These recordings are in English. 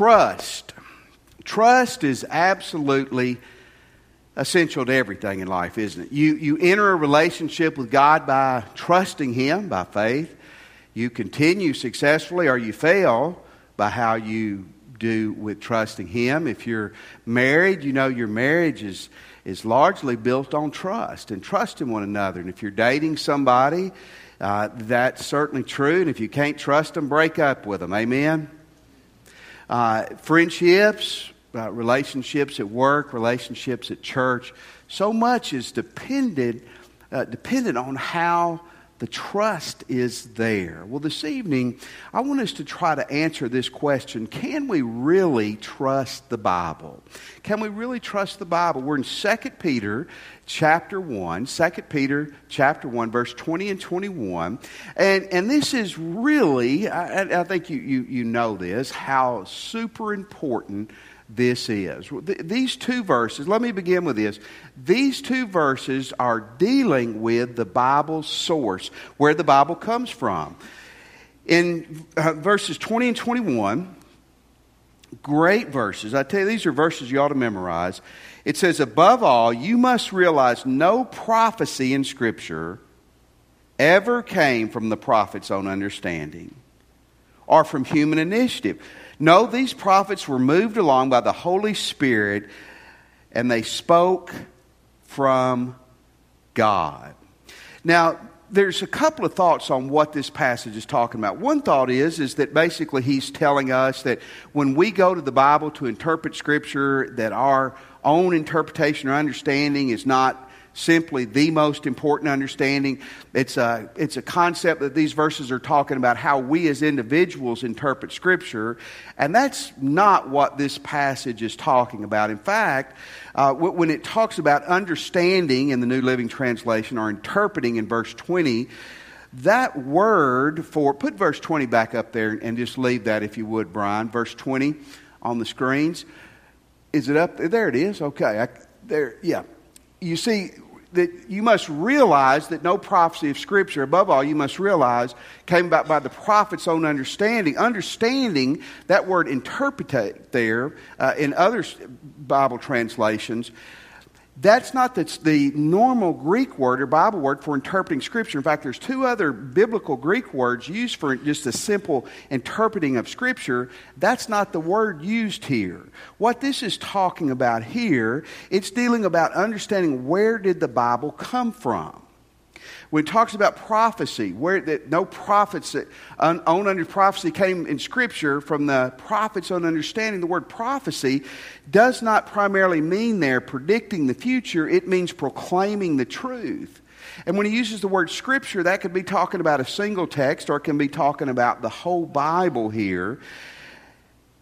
trust. Trust is absolutely essential to everything in life, isn't it? You, you enter a relationship with God by trusting Him, by faith. You continue successfully or you fail by how you do with trusting Him. If you're married, you know your marriage is, is largely built on trust and trusting one another. And if you're dating somebody, uh, that's certainly true. And if you can't trust them, break up with them. Amen? Uh, friendships, uh, relationships at work, relationships at church, so much is dependent, uh, dependent on how the trust is there. Well, this evening, I want us to try to answer this question Can we really trust the Bible? Can we really trust the Bible? We're in 2 Peter chapter 1, 2 Peter chapter 1, verse 20 and 21. And, and this is really, I, I think you, you, you know this, how super important this is. These two verses, let me begin with this. These two verses are dealing with the Bible's source, where the Bible comes from. In uh, verses 20 and 21, great verses. I tell you, these are verses you ought to memorize. It says, Above all, you must realize no prophecy in Scripture ever came from the prophet's own understanding or from human initiative. No, these prophets were moved along by the Holy Spirit and they spoke from God. Now, there's a couple of thoughts on what this passage is talking about. One thought is is that basically he's telling us that when we go to the Bible to interpret scripture that our own interpretation or understanding is not simply the most important understanding. It's a, it's a concept that these verses are talking about how we as individuals interpret Scripture, and that's not what this passage is talking about. In fact, uh, when it talks about understanding in the New Living Translation or interpreting in verse 20, that word for, put verse 20 back up there and just leave that if you would, Brian. Verse 20 on the screens. Is it up there? There it is. Okay. I, there, yeah you see, that you must realize that no prophecy of Scripture, above all, you must realize, came about by the prophet's own understanding. Understanding, that word interpretate there uh, in other Bible translations, that's not the, the normal Greek word or Bible word for interpreting Scripture. In fact, there's two other biblical Greek words used for just a simple interpreting of Scripture. That's not the word used here. What this is talking about here, it's dealing about understanding where did the Bible come from. When it talks about prophecy, where that no prophets that own under prophecy came in Scripture from the prophets' own understanding, the word prophecy does not primarily mean there predicting the future. It means proclaiming the truth. And when he uses the word Scripture, that could be talking about a single text or it can be talking about the whole Bible here.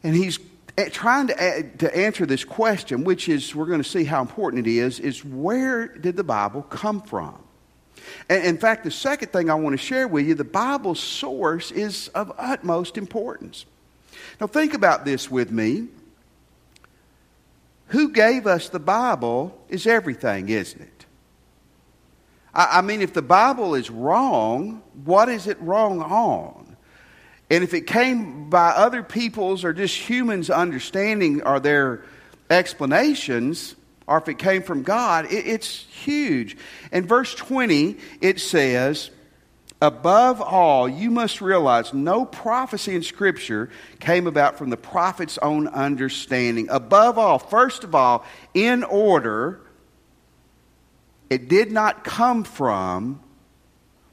And he's eh, trying to, eh, to answer this question, which is, we're going to see how important it is, is where did the Bible come from? In fact, the second thing I want to share with you, the Bible's source is of utmost importance. Now, think about this with me. Who gave us the Bible is everything, isn't it? I, I mean, if the Bible is wrong, what is it wrong on? And if it came by other people's or just humans' understanding or their explanations, or if it came from God, it, it's huge. In verse 20, it says, Above all, you must realize no prophecy in Scripture came about from the prophet's own understanding. Above all, first of all, in order, it did not come from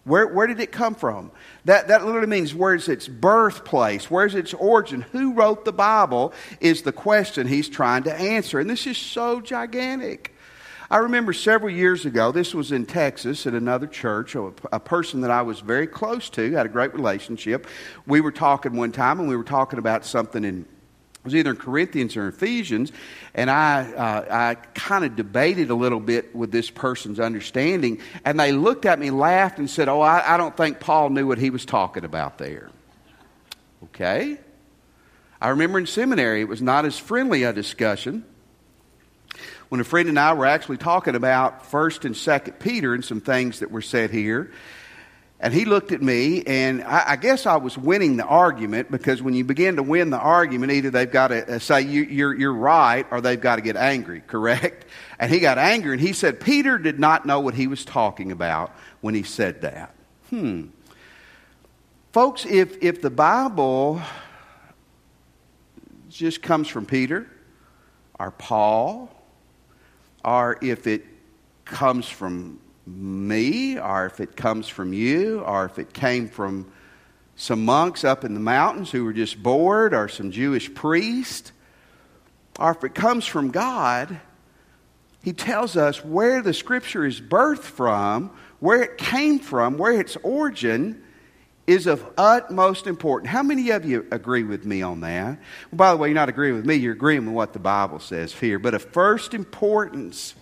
where, where did it come from? That, that literally means where's its birthplace? Where's its origin? Who wrote the Bible is the question he's trying to answer. And this is so gigantic. I remember several years ago, this was in Texas at another church, a, a, person that I was very close to, had a great relationship. We were talking one time and we were talking about something in was either in Corinthians or Ephesians, and I, uh, I kind of debated a little bit with this person's understanding, and they looked at me, laughed, and said, Oh, I, I don't think Paul knew what he was talking about there. Okay? I remember in seminary, it was not as friendly a discussion. When a friend and I were actually talking about 1st and 2nd Peter and some things that were said here, And he looked at me, and I, I, guess I was winning the argument because when you begin to win the argument, either they've got to uh, say you, you're, you're right or they've got to get angry, correct? And he got angry, and he said Peter did not know what he was talking about when he said that. Hmm. Folks, if, if the Bible just comes from Peter or Paul, or if it comes from me, or if it comes from you, or if it came from some monks up in the mountains who were just bored, or some Jewish priest, or if it comes from God, he tells us where the scripture is birthed from, where it came from, where its origin is of utmost importance. How many of you agree with me on that? Well, by the way, you're not agreeing with me, you're agreeing with what the Bible says here. But of first importance,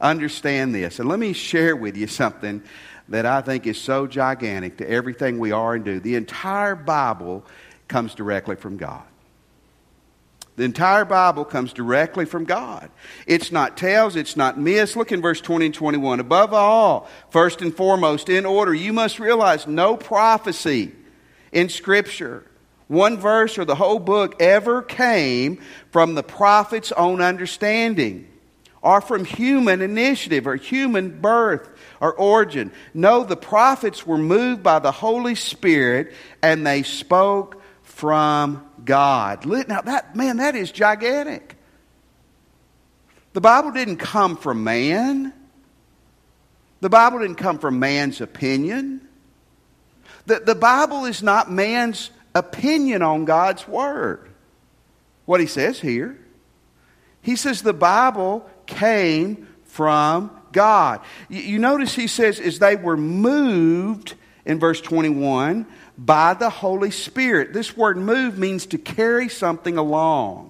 understand this. And let me share with you something that I think is so gigantic to everything we are and do. The entire Bible comes directly from God. The entire Bible comes directly from God. It's not tales, it's not myths. Look in verse 20 and 21. Above all, first and foremost, in order, you must realize no prophecy in Scripture, one verse or the whole book, ever came from the prophet's own understanding or from human initiative or human birth or origin. No, the prophets were moved by the Holy Spirit and they spoke from God. Now, that, man, that is gigantic. The Bible didn't come from man, the Bible didn't come from man's opinion. The, the Bible is not man's opinion on God's Word. What he says here. He says the Bible came from God. You, notice he says, as they were moved in verse 21 by the Holy Spirit. This word move means to carry something along.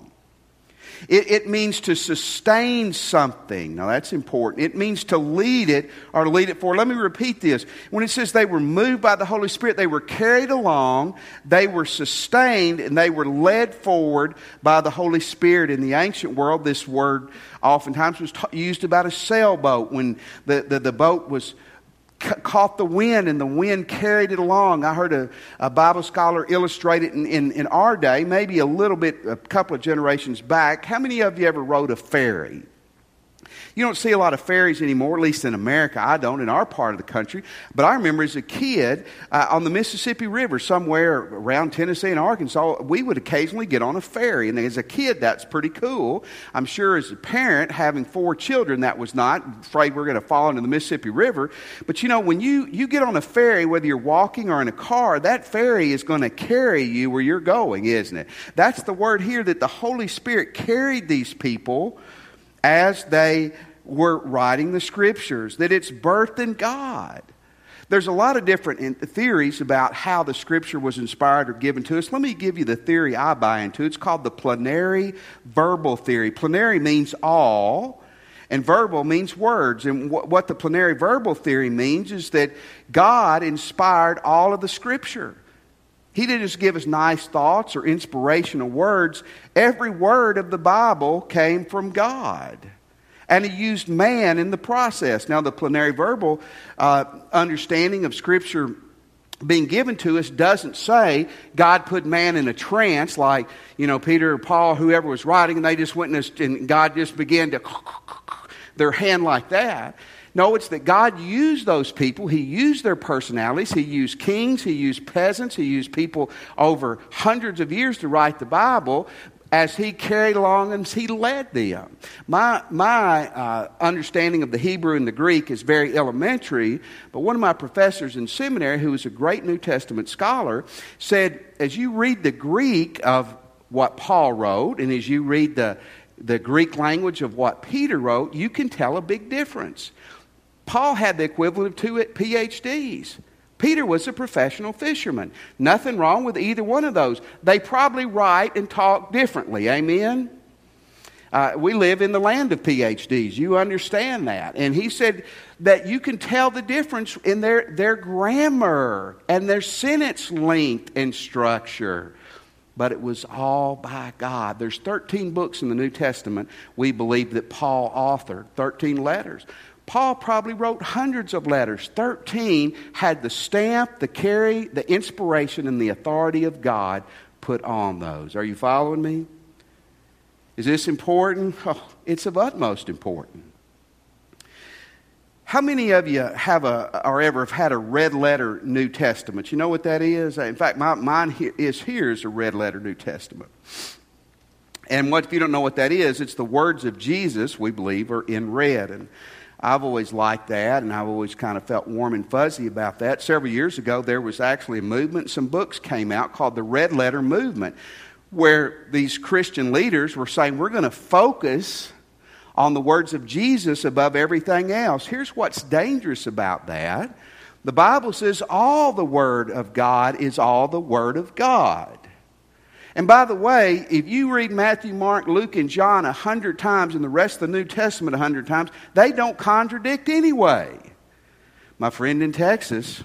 It, it, means to sustain something. Now that's important. It means to lead it or lead it forward. Let me repeat this. When it says they were moved by the Holy Spirit, they were carried along, they were sustained, and they were led forward by the Holy Spirit. In the ancient world, this word oftentimes was t- used about a sailboat when the, the, the boat was caught the wind and the wind carried it along. I heard a, a Bible scholar illustrate it in, in, in, our day, maybe a little bit, a couple of generations back. How many of you ever rode a ferry? You don't see a lot of ferries anymore, at least in America. I don't in our part of the country. But I remember as a kid uh, on the Mississippi River, somewhere around Tennessee and Arkansas, we would occasionally get on a ferry. And as a kid, that's pretty cool. I'm sure as a parent, having four children, that was not. afraid we're going to fall into the Mississippi River. But you know, when you, you get on a ferry, whether you're walking or in a car, that ferry is going to carry you where you're going, isn't it? That's the word here that the Holy Spirit carried these people as they were writing the scriptures, that it's birthed in God. There's a lot of different theories about how the scripture was inspired or given to us. Let me give you the theory I buy into. It's called the plenary verbal theory. Plenary means all, and verbal means words. And what the plenary verbal theory means is that God inspired all of the scripture. He didn't just give us nice thoughts or inspirational words. Every word of the Bible came from God and he used man in the process. Now, the plenary verbal uh, understanding of Scripture being given to us doesn't say God put man in a trance like, you know, Peter or Paul, whoever was writing, and they just went and God just began to their hand like that. No, it's that God used those people. He used their personalities. He used kings. He used peasants. He used people over hundreds of years to write the Bible as he carried along and he led them. My, my uh, understanding of the Hebrew and the Greek is very elementary, but one of my professors in seminary, who was a great New Testament scholar, said as you read the Greek of what Paul wrote and as you read the, the Greek language of what Peter wrote, you can tell a big difference. Paul had the equivalent of two PhDs. Peter was a professional fisherman. Nothing wrong with either one of those. They probably write and talk differently. Amen? Uh, we live in the land of PhDs. You understand that. And he said that you can tell the difference in their, their grammar and their sentence length and structure. But it was all by God. There's 13 books in the New Testament we believe that Paul authored, 13 letters. Paul probably wrote hundreds of letters. 13 had the stamp, the carry, the inspiration, and the authority of God put on those. Are you following me? Is this important? Oh, it's of utmost importance. How many of you have a, or ever have had a red letter New Testament? You know what that is? In fact, my, mine is here is a red letter New Testament. And what if you don't know what that is? It's the words of Jesus, we believe, are in red. And I've always liked that, and I've always kind of felt warm and fuzzy about that. Several years ago, there was actually a movement. Some books came out called the Red Letter Movement, where these Christian leaders were saying, we're going to focus on the words of Jesus above everything else. Here's what's dangerous about that the Bible says all the Word of God is all the Word of God. And by the way, if you read Matthew, Mark, Luke, and John a hundred times and the rest of the New Testament a hundred times, they don't contradict anyway. My friend in Texas,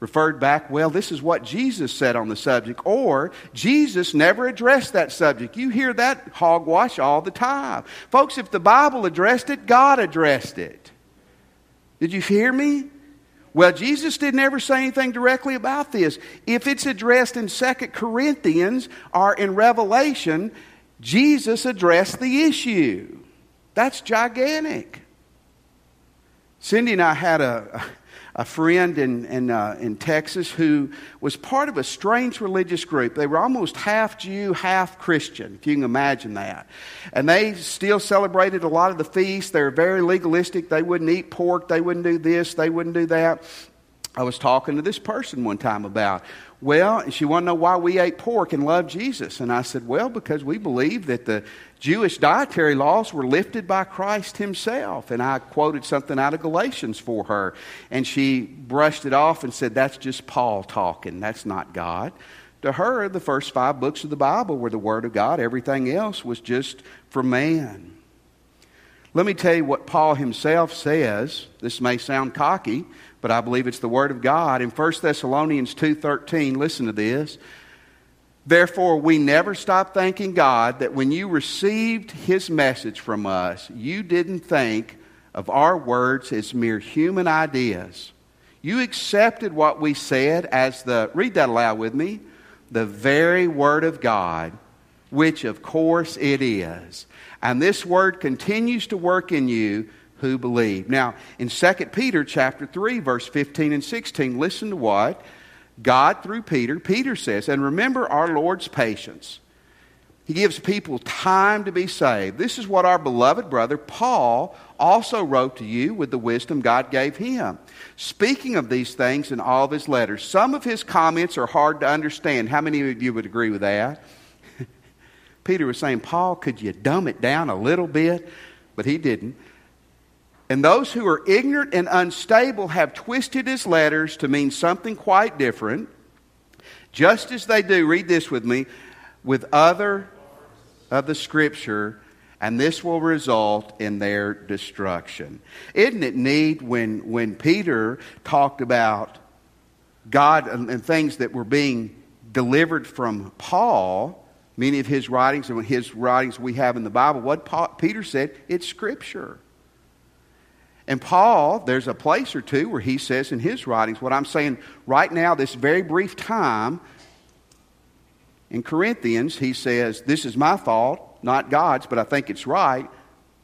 referred back, well, this is what Jesus said on the subject, or Jesus never addressed that subject. You hear that hogwash all the time. Folks, if the Bible addressed it, God addressed it. Did you hear me? Well, Jesus didn't ever say anything directly about this. If it's addressed in Second Corinthians or in Revelation, Jesus addressed the issue. That's gigantic. Cindy and I had a, a friend in, in, uh, in Texas who was part of a strange religious group. They were almost half Jew, half Christian, if you can imagine that. And they still celebrated a lot of the feasts. They were very legalistic. They wouldn't eat pork. They wouldn't do this. They wouldn't do that. I was talking to this person one time about, well, she wanted to know why we ate pork and loved Jesus. And I said, well, because we believe that the Jewish dietary laws were lifted by Christ himself. And I quoted something out of Galatians for her. And she brushed it off and said, that's just Paul talking. That's not God. To her, the first five books of the Bible were the Word of God. Everything else was just for man. Let me tell you what Paul himself says. This may sound cocky, but I believe it's the word of God. In 1 Thessalonians 2:13, listen to this. Therefore, we never stop thanking God that when you received his message from us, you didn't think of our words as mere human ideas. You accepted what we said as the, read that aloud with me, the very word of God, which of course it is. And this word continues to work in you who believe. Now, in 2 Peter chapter 3 verse 15 and 16, listen to what God through Peter, Peter says, and remember our Lord's patience. He gives people time to be saved. This is what our beloved brother Paul also wrote to you with the wisdom God gave him. Speaking of these things in all of his letters, some of his comments are hard to understand. How many of you would agree with that? Peter was saying, Paul, could you dumb it down a little bit? But he didn't. And those who are ignorant and unstable have twisted his letters to mean something quite different, just as they do, read this with me, with other of the scripture, and this will result in their destruction. Isn't it neat when, when Peter talked about God and, things that were being delivered from Paul? Many of his writings and his writings we have in the Bible, what Paul, Peter said, it's scripture. And Paul, there's a place or two where he says in his writings, what I'm saying right now, this very brief time in Corinthians, he says, This is my thought, not God's, but I think it's right.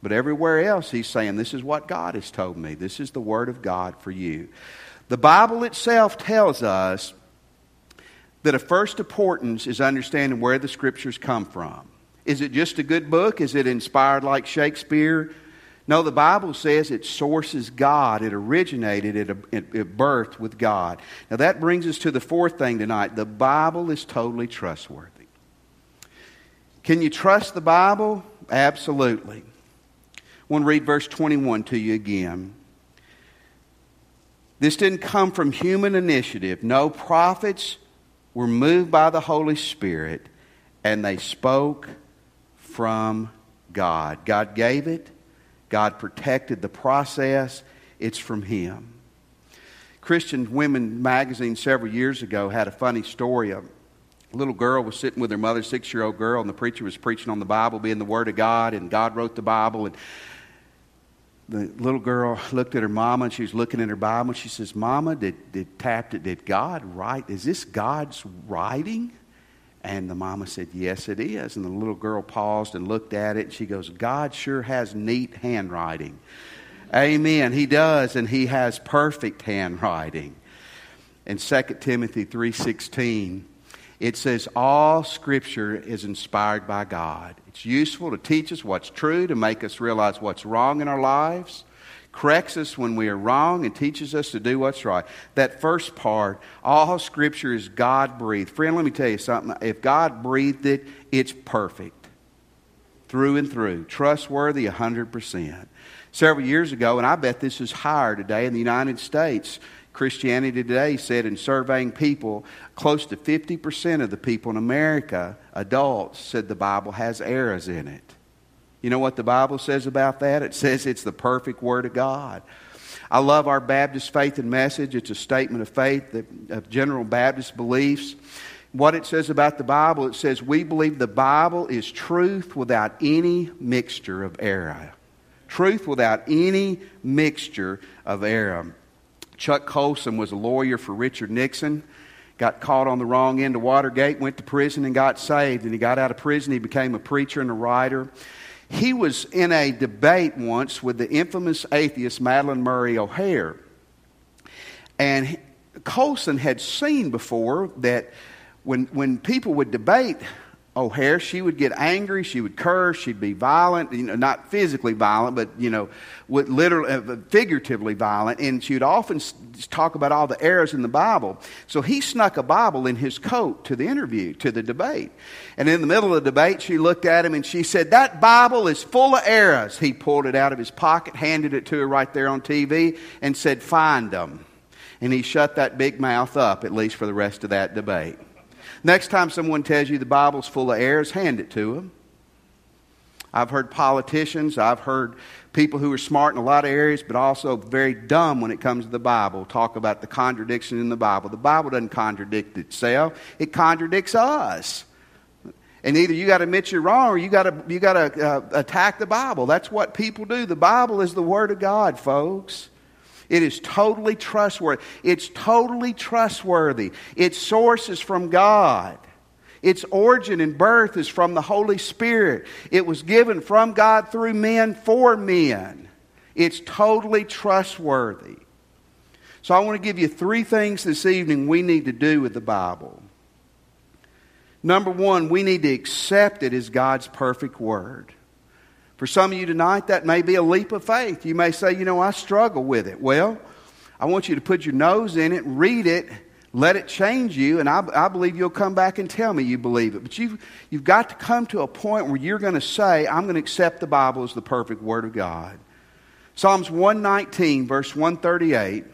But everywhere else, he's saying, This is what God has told me. This is the Word of God for you. The Bible itself tells us that of first importance is understanding where the Scriptures come from. Is it just a good book? Is it inspired like Shakespeare? No, the Bible says it sources God. It originated at, a, at birth with God. Now that brings us to the fourth thing tonight. The Bible is totally trustworthy. Can you trust the Bible? Absolutely. I want to read verse 21 to you again. This didn't come from human initiative. No prophets were moved by the Holy Spirit, and they spoke from God. God gave it, God protected the process. It's from Him. Christian Women magazine several years ago had a funny story. A little girl was sitting with her mother, six year old girl, and the preacher was preaching on the Bible being the Word of God, and God wrote the Bible. And the little girl looked at her mama and she was looking at her Bible and she says, Mama, did, did tapped it, did God write? Is this God's writing? And the mama said, Yes, it is. And the little girl paused and looked at it and she goes, God sure has neat handwriting. Amen. He does, and he has perfect handwriting. In 2 Timothy 3:16, it says all scripture is inspired by God. It's useful to teach us what's true, to make us realize what's wrong in our lives, corrects us when we are wrong and teaches us to do what's right. That first part, all scripture is God breathed. Friend, let me tell you something. If God breathed it, it's perfect. Through and through. Trustworthy 100% several years ago, and I bet this is higher today in the United States. Christianity Today said in surveying people, close to 50% of the people in America, adults, said the Bible has errors in it. You know what the Bible says about that? It says it's the perfect Word of God. I love our Baptist faith and message. It's a statement of faith, of general Baptist beliefs. What it says about the Bible, it says, We believe the Bible is truth without any mixture of error. Truth without any mixture of error. Chuck Colson was a lawyer for Richard Nixon. Got caught on the wrong end of Watergate, went to prison, and got saved. And he got out of prison. He became a preacher and a writer. He was in a debate once with the infamous atheist Madalyn Murray O'Hair. And Colson had seen before that when, when people would debate O'Hair, she would get angry, she would curse, she'd be violent, you know, not physically violent, but, you know, would literally, uh, figuratively violent, and she would often talk about all the errors in the Bible. So he snuck a Bible in his coat to the interview, to the debate. And in the middle of the debate, she looked at him and she said, That Bible is full of errors. He pulled it out of his pocket, handed it to her right there on TV, and said, Find them. And he shut that big mouth up, at least for the rest of that debate. Next time someone tells you the Bible's full of errors, hand it to them. I've heard politicians, I've heard people who are smart in a lot of areas, but also very dumb when it comes to the Bible talk about the contradiction in the Bible. The Bible doesn't contradict itself, it contradicts us. And either you got to admit you're wrong or you got to, you got to uh, attack the Bible. That's what people do. The Bible is the Word of God, folks. It is totally trustworthy. It's totally trustworthy. Its source is from God. Its origin and birth is from the Holy Spirit. It was given from God through men for men. It's totally trustworthy. So I want to give you three things this evening we need to do with the Bible. Number one, we need to accept it as God's perfect word. For some of you tonight, that may be a leap of faith. You may say, you know, I struggle with it. Well, I want you to put your nose in it, read it, let it change you, and I, I believe you'll come back and tell me you believe it. But you've, you've got to come to a point where you're going to say, I'm going to accept the Bible as the perfect Word of God. Psalms 119, verse 138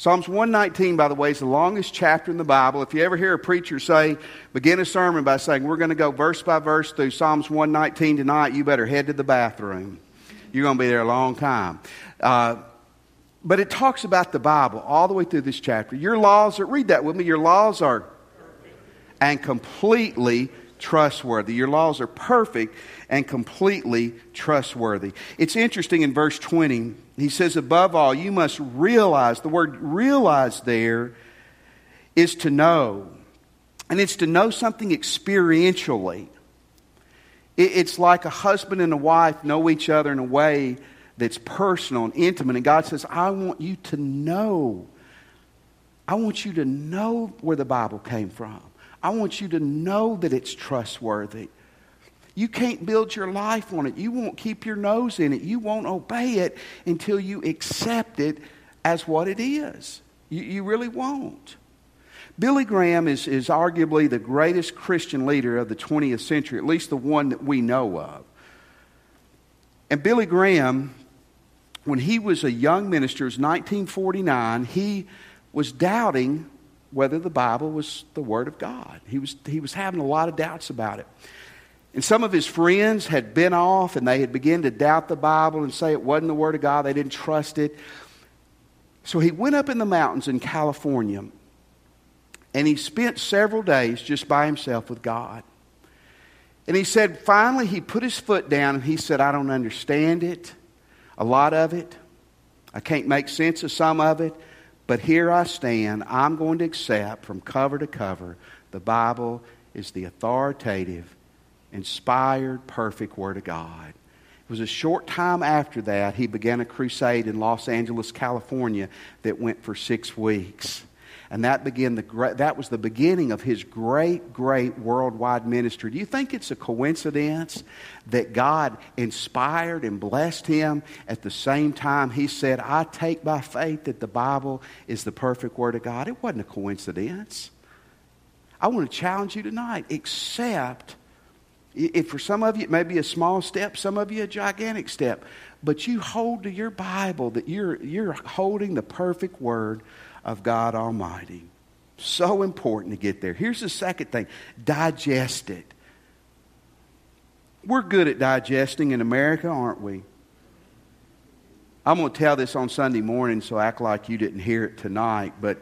Psalms 119, by the way, is the longest chapter in the Bible. If you ever hear a preacher say, begin a sermon by saying, we're going to go verse by verse through Psalms 119 tonight, you better head to the bathroom. You're going to be there a long time. Uh, but it talks about the Bible all the way through this chapter. Your laws are, read that with me, your laws are and completely trustworthy. Your laws are perfect and completely trustworthy. It's interesting in verse 20, he says, above all, you must realize, the word realize there is to know. And it's to know something experientially. It's like a husband and a wife know each other in a way that's personal and intimate. And God says, I want you to know. I want you to know where the Bible came from. I want you to know that it's trustworthy. You can't build your life on it. You won't keep your nose in it. You won't obey it until you accept it as what it is. You, you really won't. Billy Graham is, is arguably the greatest Christian leader of the 20th century, at least the one that we know of. And Billy Graham, when he was a young minister, it was 1949, he was doubting whether the Bible was the Word of God. He was, he was having a lot of doubts about it. And some of his friends had been off and they had begun to doubt the Bible and say it wasn't the Word of God. They didn't trust it. So he went up in the mountains in California and he spent several days just by himself with God. And he said, finally, he put his foot down and he said, I don't understand it. a lot of it. I can't make sense of some of it. But here I stand. I'm going to accept from cover to cover the Bible is the authoritative, inspired, perfect Word of God. It was a short time after that he began a crusade in Los Angeles, California that went for six weeks. And that, began the, that was the beginning of his great, great worldwide ministry. Do you think it's a coincidence that God inspired and blessed him at the same time he said, I take by faith that the Bible is the perfect Word of God? It wasn't a coincidence. I want to challenge you tonight. Accept, if for some of you it may be a small step, some of you a gigantic step, but you hold to your Bible that you're, you're holding the perfect Word of God Almighty. So important to get there. Here's the second thing digest it. We're good at digesting in America, aren't we? I'm going to tell this on Sunday morning, so act like you didn't hear it tonight. But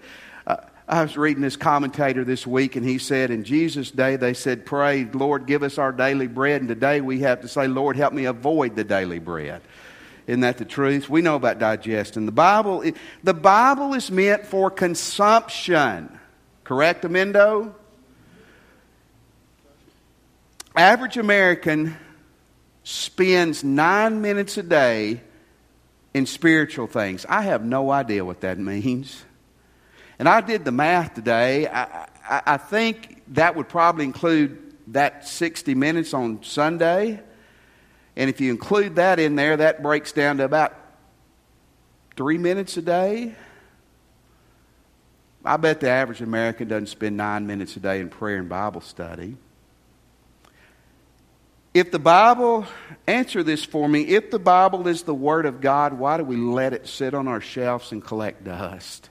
uh, I was reading this commentator this week, and he said, In Jesus' day, they said, Pray, Lord, give us our daily bread. And today we have to say, Lord, help me avoid the daily bread. Isn't that the truth? We know about digesting. The Bible, the Bible is meant for consumption. Correct, Amendo? Average American spends nine minutes a day in spiritual things. I have no idea what that means. And I did the math today. I, I, I think that would probably include that 60 minutes on Sunday and if you include that in there, that breaks down to about three minutes a day. I bet the average American doesn't spend nine minutes a day in prayer and Bible study. If the Bible, answer this for me, if the Bible is the Word of God, why do we let it sit on our shelves and collect dust?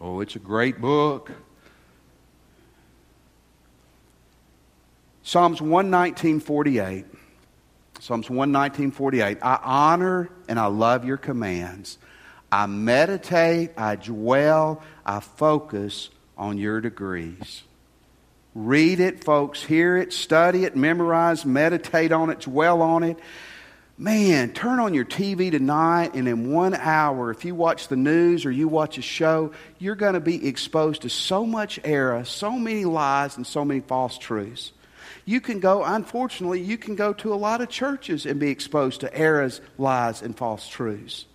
Oh, it's a great book. Psalms 119.48. Psalms 119.48. I honor and I love your commands. I meditate, I dwell, I focus on your degrees. Read it, folks. Hear it, study it, memorize, meditate on it, dwell on it. Man, turn on your TV tonight, and in one hour, if you watch the news or you watch a show, you're going to be exposed to so much error, so many lies, and so many false truths. You can go, unfortunately, you can go to a lot of churches and be exposed to errors, lies, and false truths.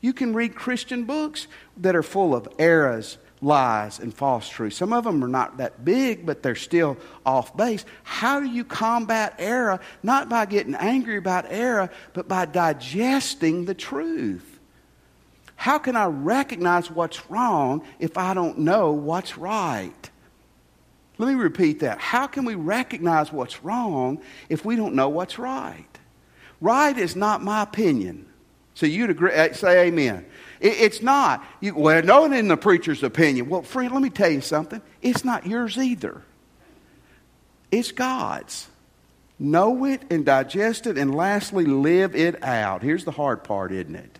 You can read Christian books that are full of errors, lies, and false truths. Some of them are not that big, but they're still off base. How do you combat error? Not by getting angry about error, but by digesting the truth. How can I recognize what's wrong if I don't know what's right? Let me repeat that. How can we recognize what's wrong if we don't know what's right? Right is not my opinion. So you'd agree, uh, say amen. it's not. You, well, no, one in the preacher's opinion. Well, friend, let me tell you something. It's not yours either. It's God's. Know it and digest it, and lastly, live it out. Here's the hard part, isn't it?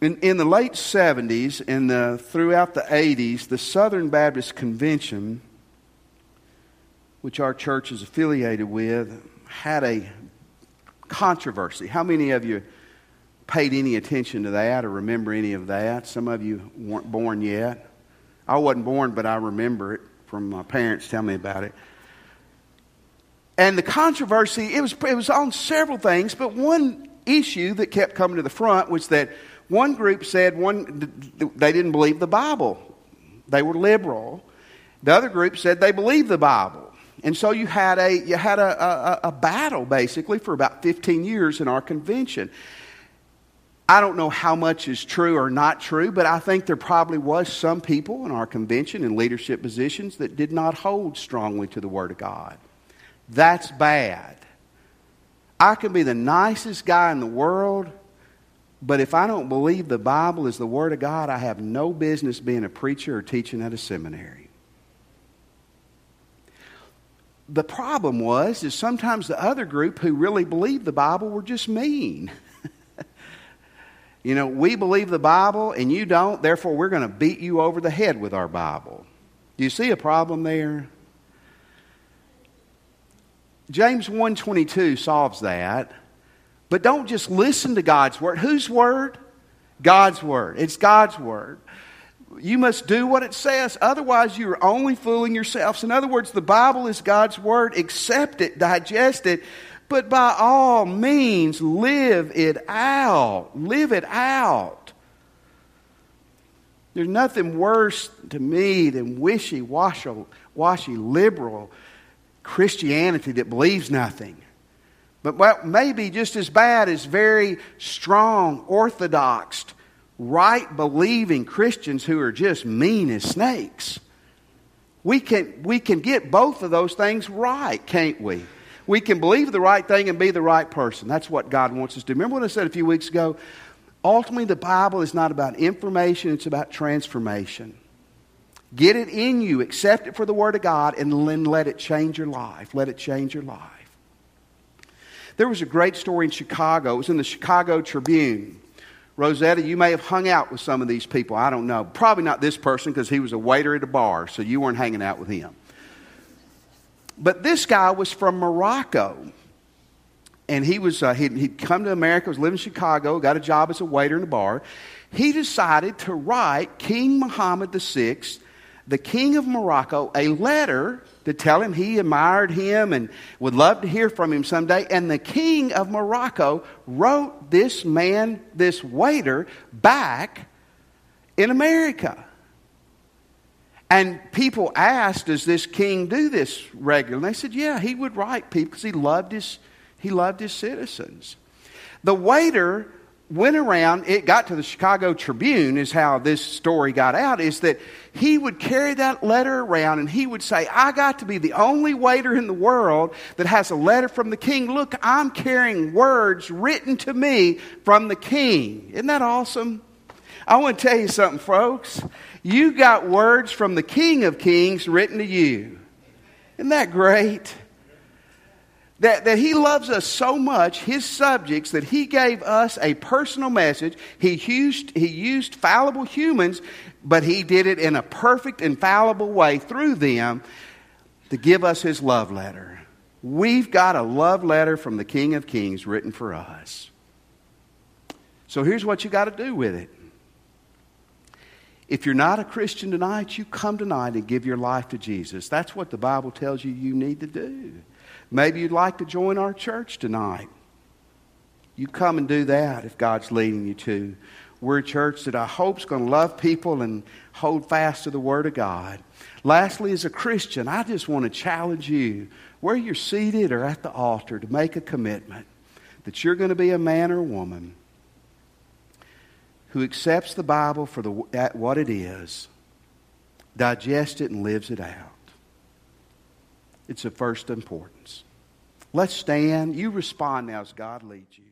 In, in the late 70s and the, throughout the 80s, the Southern Baptist Convention, which our church is affiliated with, had a controversy. How many of you paid any attention to that or remember any of that? Some of you weren't born yet. I wasn't born, but I remember it from my parents telling me about it. And the controversy, it was, it was on several things, but one issue that kept coming to the front was that one group said one, they didn't believe the Bible, they were liberal. The other group said they believed the Bible. And so you had a, you had a, a, a battle basically for about 15 years in our convention. I don't know how much is true or not true, but I think there probably was some people in our convention in leadership positions that did not hold strongly to the Word of God. That's bad. I can be the nicest guy in the world, but if I don't believe the Bible is the Word of God, I have no business being a preacher or teaching at a seminary. The problem was is sometimes the other group who really believed the Bible were just mean. you know, we believe the Bible and you don't, therefore we're going to beat you over the head with our Bible. Do you see a problem there? James 1:22 solves that. But don't just listen to God's word. Whose word? God's word. It's God's word. You must do what it says, otherwise, you're only fooling yourselves. In other words, the Bible is God's word. Accept it, digest it, but by all means, live it out. Live it out. There's nothing worse to me than wishy washy liberal Christianity that believes nothing. But maybe just as bad as very strong, orthodox, right believing Christians who are just mean as snakes. We can, we can get both of those things right, can't we? We can believe the right thing and be the right person. That's what God wants us to do. Remember what I said a few weeks ago? Ultimately, the Bible is not about information, it's about transformation. Get it in you, accept it for the Word of God, and then let it change your life. Let it change your life. There was a great story in Chicago. It was in the Chicago Tribune. Rosetta, you may have hung out with some of these people. I don't know. Probably not this person because he was a waiter at a bar, so you weren't hanging out with him. But this guy was from Morocco. And he was, uh, he'd, he'd come to America, was living in Chicago, got a job as a waiter in a bar. He decided to write King Muhammad VI the king of Morocco a letter to tell him he admired him and would love to hear from him someday. And the king of Morocco wrote this man, this waiter, back in America. And people asked, Does this king do this regularly? And they said, Yeah, he would write people because he loved his, he loved his citizens. The waiter went around, it got to the Chicago Tribune, is how this story got out, is that he would carry that letter around and he would say, I got to be the only waiter in the world that has a letter from the king. Look, I'm carrying words written to me from the king. Isn't that awesome? I want to tell you something, folks. You got words from the King of Kings written to you. Isn't that great? That, that he loves us so much, his subjects, that he gave us a personal message. He used, he used fallible humans, but he did it in a perfect, infallible way through them to give us his love letter. We've got a love letter from the King of Kings written for us. So here's what you got to do with it. If you're not a Christian tonight, you come tonight and give your life to Jesus. That's what the Bible tells you you need to do. Maybe you'd like to join our church tonight. You come and do that if God's leading you to. We're a church that I hope is going to love people and hold fast to the Word of God. Lastly, as a Christian, I just want to challenge you, where you're seated or at the altar, to make a commitment that you're going to be a man or woman who accepts the Bible for the, at what it is, digests it, and lives it out. It's of first importance. Let's stand. You respond now as God leads you.